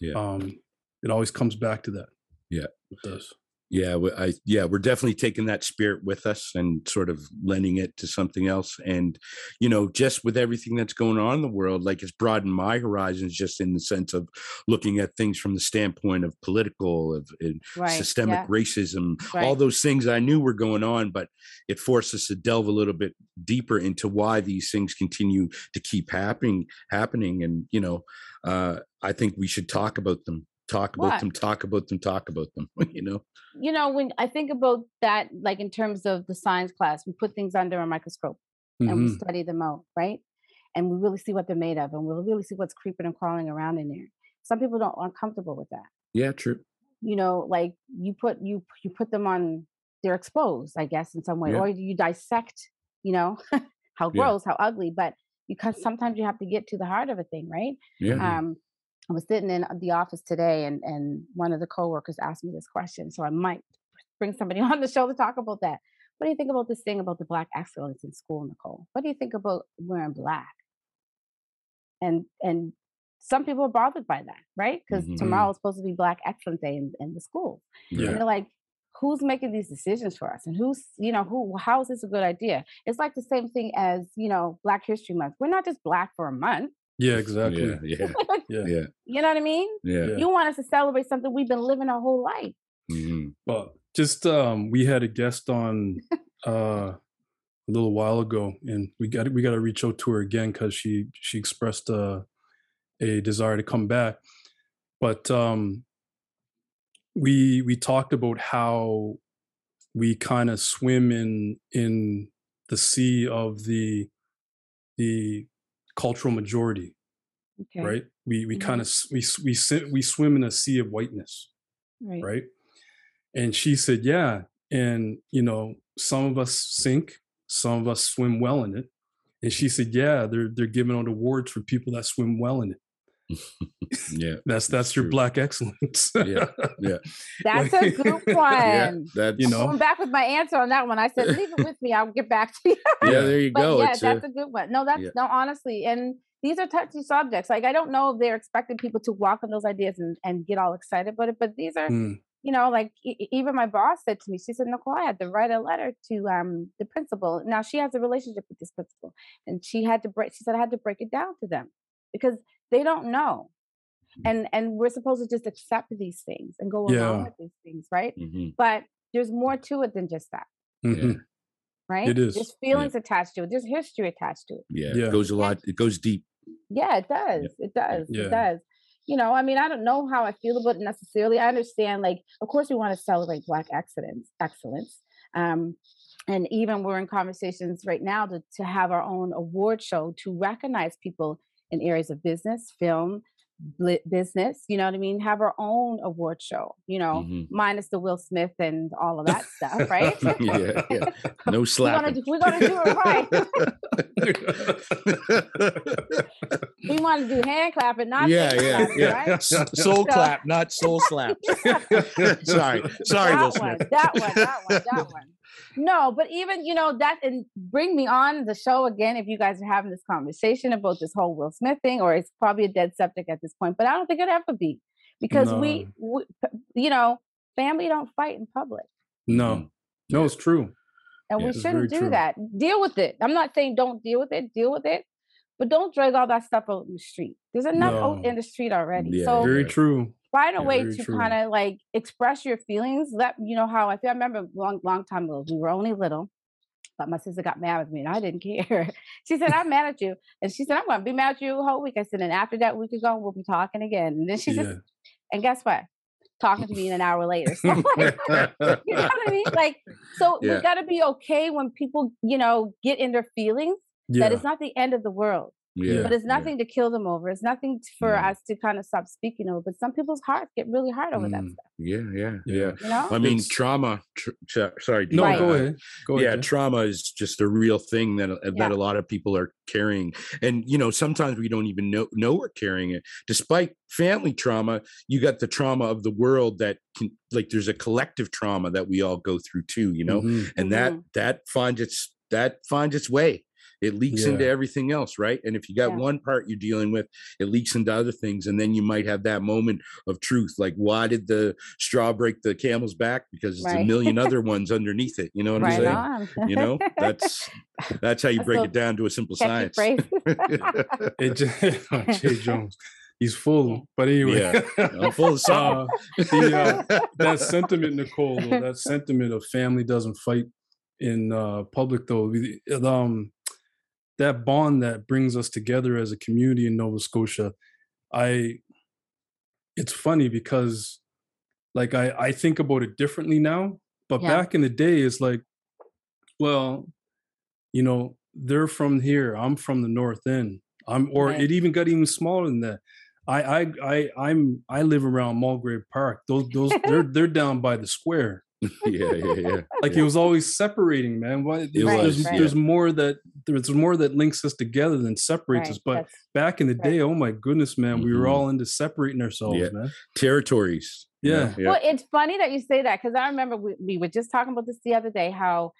Speaker 2: Yeah.
Speaker 1: Um, it always comes back to that.
Speaker 2: Yeah.
Speaker 1: it does.
Speaker 2: Yeah i yeah we're definitely taking that spirit with us and sort of lending it to something else. And you know just with everything that's going on in the world like it's broadened my horizons just in the sense of looking at things from the standpoint of political of
Speaker 3: Right.
Speaker 2: systemic
Speaker 3: yeah,
Speaker 2: racism all those things i knew were going on but it forced us to delve a little bit deeper into why these things continue to keep happening happening. And you know uh i think we should talk about them talk about
Speaker 3: What?
Speaker 2: them talk about them talk about them you know
Speaker 3: you know, when I think about that, like in terms of the science class, we put things under a microscope and we
Speaker 1: Mhm.
Speaker 3: study them out, right? And we really see what they're made of, and we'll really see what's creeping and crawling around in there. Some people don't aren't comfortable with that.
Speaker 2: yeah true
Speaker 3: You know, like you put you you put them on, they're exposed, I guess, in some way,
Speaker 2: Yeah.
Speaker 3: or you dissect, you know, how
Speaker 2: Yeah.
Speaker 3: gross, how ugly. But because sometimes you have to get to the heart of a thing, right?
Speaker 2: yeah
Speaker 3: um, I was sitting in the office today, and and one of the coworkers asked me this question, so I might bring somebody on the show to talk about that. What do you think about this thing about the black excellence in school, Nicole? What do you think about wearing black? And and some people are bothered by that, right? Because
Speaker 2: Mhm.
Speaker 3: tomorrow is supposed to be Black Excellence Day in, in the school.
Speaker 1: Yeah.
Speaker 3: And they're like, who's making these decisions for us? And who's, you know, who how is this a good idea? It's like the same thing as, you know, Black History Month. We're not just black for a month.
Speaker 1: Yeah, exactly.
Speaker 2: yeah yeah
Speaker 1: Yeah.
Speaker 2: yeah
Speaker 3: You know what I mean?
Speaker 2: yeah
Speaker 1: Yeah.
Speaker 3: You want us to celebrate something we've been living our whole life.
Speaker 2: Mhm.
Speaker 1: Well, just um, we had a guest on uh, a little while ago, and we got we got to reach out to her again because she she expressed uh, a desire to come back. But um, we we talked about how we kind of swim in in the sea of the the cultural majority,
Speaker 3: Okay.
Speaker 1: right? We we
Speaker 3: Mhm.
Speaker 1: kind of we we sit we swim in a sea of whiteness
Speaker 3: Right.
Speaker 1: right? And she said, Yeah. And, you know, some of us sink, some of us swim well in it. And she said, Yeah, they're they're giving out awards for people that swim well in it.
Speaker 2: Yeah
Speaker 1: That's that's your
Speaker 2: true.
Speaker 1: black excellence.
Speaker 2: Yeah,
Speaker 3: That's a good
Speaker 2: yeah
Speaker 3: one.
Speaker 2: that's
Speaker 1: You know?
Speaker 3: I'm back with my answer on that one, I said, leave it with me. I'll get back to you.
Speaker 2: yeah there you
Speaker 3: But
Speaker 2: go
Speaker 3: yeah,
Speaker 2: it's
Speaker 3: that's
Speaker 2: a,
Speaker 3: a good one. No, that's
Speaker 2: yeah.
Speaker 3: no, honestly. And these are touchy subjects. Like, I don't know if they're expecting people to walk on those ideas and, and get all excited about it, but these are,
Speaker 1: Mm,
Speaker 3: you know, like e- even my boss said to me, she said, Nicole, I had to write a letter to um the principal. Now she has a relationship with this principal, and she had to break. She said I had to break it down to them because they don't know, and and we're supposed to just accept these things and go
Speaker 1: Yeah.
Speaker 3: along with these things, right?
Speaker 2: Mhm.
Speaker 3: But there's more to it than just that,
Speaker 1: mhm.
Speaker 3: right?
Speaker 1: It is,
Speaker 3: There's feelings attached to it. There's history attached to it.
Speaker 2: yeah,
Speaker 1: Yeah.
Speaker 2: it goes a lot it goes deep
Speaker 3: Yeah, it does. It does.
Speaker 1: Yeah.
Speaker 3: It does. You know, I mean, I don't know how I feel about it necessarily. I understand, like, of course, we want to celebrate Black excellence, excellence. Um, and even we're in conversations right now to, to have our own award show to recognize people in areas of business, film, bli- business. You know what I mean? Have our own award show. You know,
Speaker 2: Mhm.
Speaker 3: minus the Will Smith and all of that stuff, right?
Speaker 2: yeah yeah no
Speaker 3: we're gonna do, we're gonna do it right. we want to do hand clapping, not
Speaker 2: yeah
Speaker 3: face
Speaker 2: yeah
Speaker 3: clapping,
Speaker 2: yeah
Speaker 3: right?
Speaker 2: Soul
Speaker 3: So-
Speaker 2: clap not soul slap sorry sorry
Speaker 3: that
Speaker 2: will
Speaker 3: one,
Speaker 2: smith
Speaker 3: that one, that one, that one. No, but even you know that and bring me on the show again if you guys are having this conversation about this whole Will Smith thing, or it's probably a dead subject at this point. But I don't think it'd ever be because we, we, you know, family don't fight in public,
Speaker 1: no, no, it's true.
Speaker 3: and
Speaker 2: Yeah,
Speaker 3: we shouldn't do
Speaker 1: true.
Speaker 3: that. Deal with it. I'm not saying don't deal with it. Deal with it, but don't drag all that stuff out in the street. There's enough out in the street already.
Speaker 2: Yeah,
Speaker 3: so
Speaker 1: Very true.
Speaker 3: Find a
Speaker 1: Yeah,
Speaker 3: way to kind of like express your feelings. Let you know how I feel. I remember a long, long time ago, we were only little, but my sister got mad with me and I didn't care. she said, I'm mad at you. And she said, I'm going to be mad at you the whole week. I said, and after that week is gone, we'll be talking again. And then she
Speaker 1: Yeah.
Speaker 3: said, and guess what? Talking to me an hour later. So, like, you know what I mean? Like, so
Speaker 2: Yeah.
Speaker 3: we got to be okay when people, you know, get in their feelings.
Speaker 1: Yeah.
Speaker 3: That it's not the end of the world
Speaker 2: yeah
Speaker 3: but it's
Speaker 2: yeah.
Speaker 3: nothing to kill them over. It's nothing for
Speaker 2: No.
Speaker 3: us to kind of stop speaking over. But some people's hearts get really hard over that
Speaker 1: Mm.
Speaker 3: stuff.
Speaker 2: yeah yeah
Speaker 1: Yeah.
Speaker 2: yeah
Speaker 3: You know?
Speaker 2: I mean,
Speaker 1: It's-
Speaker 2: trauma. Tr- tr- sorry.
Speaker 1: no,
Speaker 3: Right.
Speaker 1: go ahead. Go ahead.
Speaker 2: yeah,
Speaker 1: Jay.
Speaker 2: trauma is just a real thing that uh, that a lot of people are carrying, and you know sometimes we don't even know know we're carrying it. Despite family trauma, you got the trauma of the world that can like there's a collective trauma that we all go through too. You know,
Speaker 1: Mhm.
Speaker 2: and that
Speaker 3: Mhm.
Speaker 2: that finds its that finds its way. It leaks into everything else right and if you got
Speaker 3: Yeah.
Speaker 2: one part you're dealing with it leaks into other things and then you might have that moment of truth like why did the straw break the camel's back because there's a million other ones underneath it you know what
Speaker 3: right
Speaker 2: i'm saying
Speaker 3: on.
Speaker 2: you know that's that's how you
Speaker 3: That's
Speaker 2: break it down to a simple science
Speaker 3: phrase.
Speaker 1: It just, Jay Jones, he's full. But anyway,
Speaker 2: Yeah, i'm full of song
Speaker 1: uh, the, uh, that sentiment, Nicole, though, that sentiment of family doesn't fight in uh, public, though, um, that bond that brings us together as a community in Nova Scotia, I, it's funny because, like, I I think about it differently now, but
Speaker 3: Yeah.
Speaker 1: back in the day, it's like, well, you know, they're from here, I'm from the North End, I'm, or
Speaker 3: Right.
Speaker 1: it even got even smaller than that. I I I I'm I live around Mulgrave Park. Those those they're they're down by the square.
Speaker 2: yeah yeah yeah
Speaker 1: Like it was always separating, man. Why
Speaker 2: It
Speaker 1: there's,
Speaker 2: was,
Speaker 1: there's,
Speaker 2: yeah.
Speaker 1: there's more that there's more that links us together than separates
Speaker 3: Right,
Speaker 1: us. But
Speaker 3: that's-
Speaker 1: back in the
Speaker 3: right.
Speaker 1: day, oh my goodness, man, we were
Speaker 2: Mhm.
Speaker 1: all into separating ourselves,
Speaker 2: Yeah.
Speaker 1: man.
Speaker 2: territories?
Speaker 1: Yeah.
Speaker 2: yeah
Speaker 3: Well, it's funny that you say that because I remember we, we were just talking about this the other day. How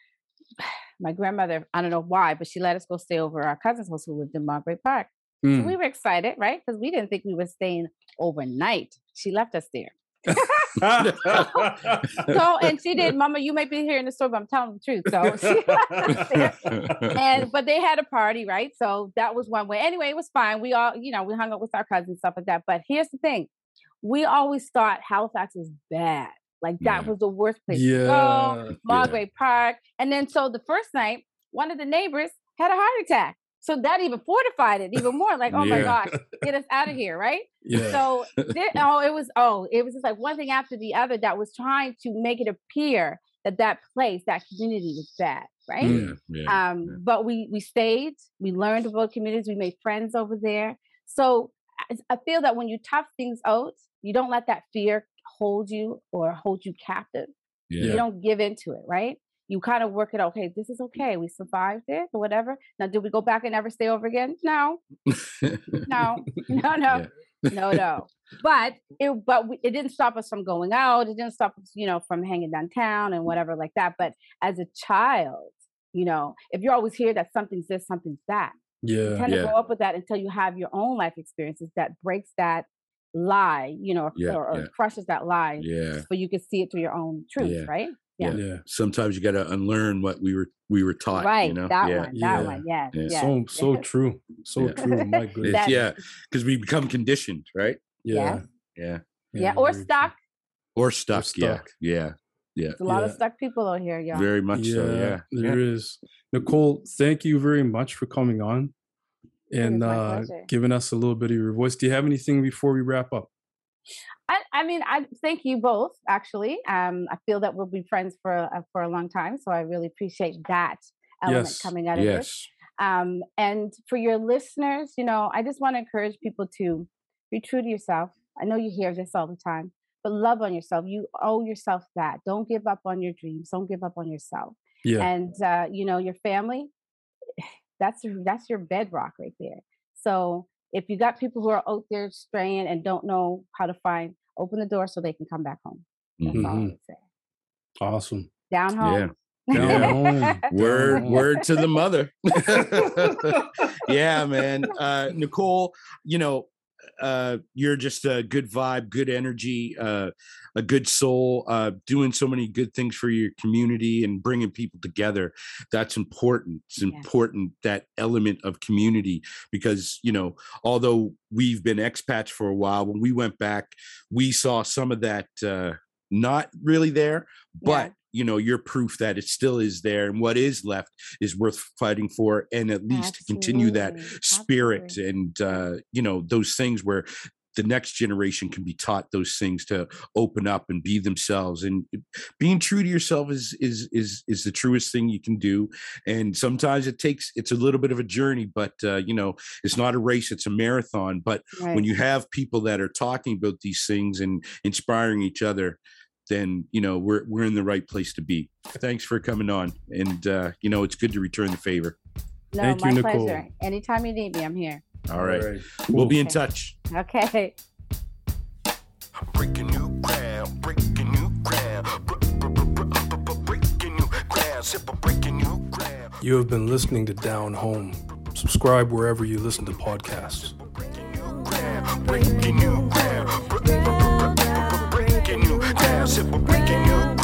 Speaker 3: my grandmother, I don't know why, but she let us go stay over our cousin's house who lived in Margaret Park. So
Speaker 1: Mm.
Speaker 3: we were excited, right? Because we didn't think we were staying overnight. She left us there. So, and she did, Mama. You might be hearing the story, but I'm telling the truth. So, she left us there. and but they had a party, right? So that was one way. Anyway, it was fine. We all, you know, we hung out with our cousins, stuff like that. But here's the thing: we always thought Halifax was bad. Like that
Speaker 2: Yeah.
Speaker 3: was the worst place to go.
Speaker 1: yeah.
Speaker 3: Park, and then so the first night, one of the neighbors had a heart attack. So that even fortified it even more. Like, oh my gosh, get us out of here, right?
Speaker 1: Yeah.
Speaker 3: So there, oh, it was oh, it was just like one thing after the other that was trying to make it appear that that place, that community was bad, right?
Speaker 2: Yeah, yeah.
Speaker 3: um
Speaker 2: yeah.
Speaker 3: but we we stayed we learned about communities we made friends over there so I- i feel that when you tough things out you don't let that fear hold you or hold you captive
Speaker 2: yeah.
Speaker 3: you don't give into it right you kind of work it out okay this is okay we survived it or whatever. Now did we go back and never stay over again? No. No. No no. No no. But it but we, it didn't stop us from going out it didn't stop us you know from hanging downtown and whatever like that. But as a child you know if you're always here that something's this something's that you
Speaker 1: yeah.
Speaker 3: tend
Speaker 2: Yeah.
Speaker 3: to grow up with that until you have your own life experiences that breaks that lie you know or,
Speaker 2: Yeah,
Speaker 3: or, or
Speaker 2: yeah.
Speaker 3: crushes that lie
Speaker 2: yeah.
Speaker 3: but you can see it through your own truth
Speaker 2: Yeah.
Speaker 3: right
Speaker 2: Yeah.
Speaker 1: Yeah.
Speaker 2: sometimes you got to unlearn what we were we were taught
Speaker 3: right
Speaker 2: you know
Speaker 3: that
Speaker 2: yeah
Speaker 3: one that
Speaker 1: Yeah.
Speaker 3: one yes
Speaker 2: Yeah.
Speaker 1: So so
Speaker 3: yes.
Speaker 1: true. So
Speaker 2: Yeah.
Speaker 1: true. My goodness.
Speaker 3: That-
Speaker 2: yeah because we become conditioned right
Speaker 1: Yeah.
Speaker 2: yeah
Speaker 3: yeah or
Speaker 1: very true.
Speaker 3: stuck
Speaker 2: or stuck,
Speaker 1: stuck.
Speaker 2: yeah yeah
Speaker 3: there's a lot of
Speaker 1: Yeah.
Speaker 3: stuck people out here
Speaker 2: yeah
Speaker 3: yeah
Speaker 2: very much so yeah
Speaker 1: There
Speaker 2: yeah.
Speaker 1: is. Nicole, thank you very much for coming on and uh,
Speaker 3: pleasure.
Speaker 1: giving us a little bit of your voice. Do you have anything before we wrap up?
Speaker 3: I, I mean, I thank you both. Actually, um, I feel that we'll be friends for a, for a long time, so I really appreciate that element
Speaker 1: Yes.
Speaker 3: coming out of this.
Speaker 2: yes
Speaker 3: Um, and for your listeners, you know, I just want to encourage people to be true to yourself. I know you hear this all the time, but love on yourself. You owe yourself that. Don't give up on your dreams. Don't give up on yourself.
Speaker 1: Yeah.
Speaker 3: And uh, you know, your family. That's that's your bedrock right there. So if you got people who are out there straying and don't know how to find, open the door so they can come back home. That's all I
Speaker 1: Mhm.
Speaker 3: would say.
Speaker 1: Awesome.
Speaker 3: Down home.
Speaker 2: Yeah.
Speaker 1: Down home.
Speaker 2: word word to the mother yeah man uh nicole you know uh you're just a good vibe good energy uh a good soul uh doing so many good things for your community and bringing people together. That's important. It's important that element of community because you know although we've been expats for a while when we went back we saw some of that uh not really there but you know you're proof that it still is there and what is left is worth fighting for and at least to continue that spirit
Speaker 3: absolutely.
Speaker 2: and uh you know those things where the next generation can be taught those things to open up and be themselves and being true to yourself is is is is the truest thing you can do and sometimes it takes it's a little bit of a journey but uh you know it's not a race it's a marathon but when you have people that are talking about these things and inspiring each other then you know we're we're in the right place to be thanks for coming on and uh you know it's good to return the favor
Speaker 3: no,
Speaker 1: Thank
Speaker 3: my
Speaker 1: you, Nicole.
Speaker 3: pleasure. Anytime you need me, I'm here.
Speaker 2: all right,
Speaker 1: Cool.
Speaker 2: we'll be in
Speaker 3: Okay.
Speaker 2: touch
Speaker 3: Okay.
Speaker 4: breaking new ground, breaking new ground, Br- br- br- br- br- breaking new ground, breaking new ground. You have been listening to Down Home. Subscribe wherever you listen to podcasts. Breaking new ground, breaking new ground, breaking new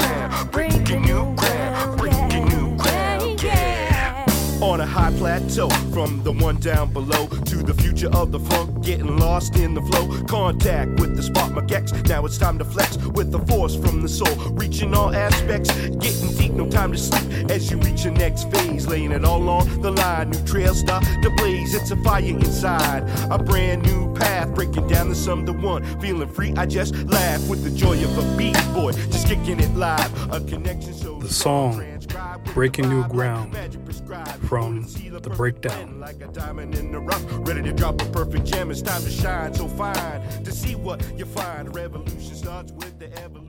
Speaker 4: a high plateau, from the one down below to the future of the funk, getting lost in the flow. Contact with the spot magex. Now it's time to flex with the force from the soul, reaching all aspects, getting deep, no time to sleep as you reach your next phase, laying it all on the line. New trails start to blaze, it's a fire inside, a brand new path, breaking down the sum to one. Feeling free, I just laugh with the joy of a beat boy, just kicking it live. A connection so the song Breaking New Ground from The Breakdown. Like a diamond in the rough, ready to drop a perfect gem. It's time to shine so fine to see what you find. Revolution starts with the evolution.